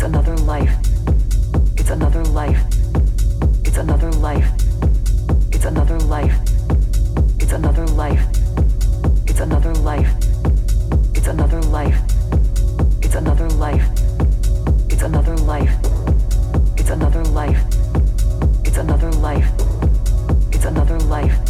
It's another life. It's another life. It's another life. It's another life. It's another life. It's another life. It's another life. It's another life. It's another life. It's another life. It's another life. Life.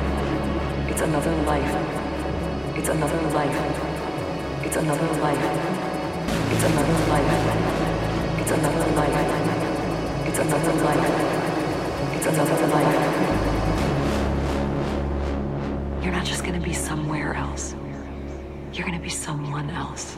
It's another life. It's another life. It's another life. It's another life. It's another life. It's another life. It's another life. You're not just gonna be somewhere else. You're gonna be someone else.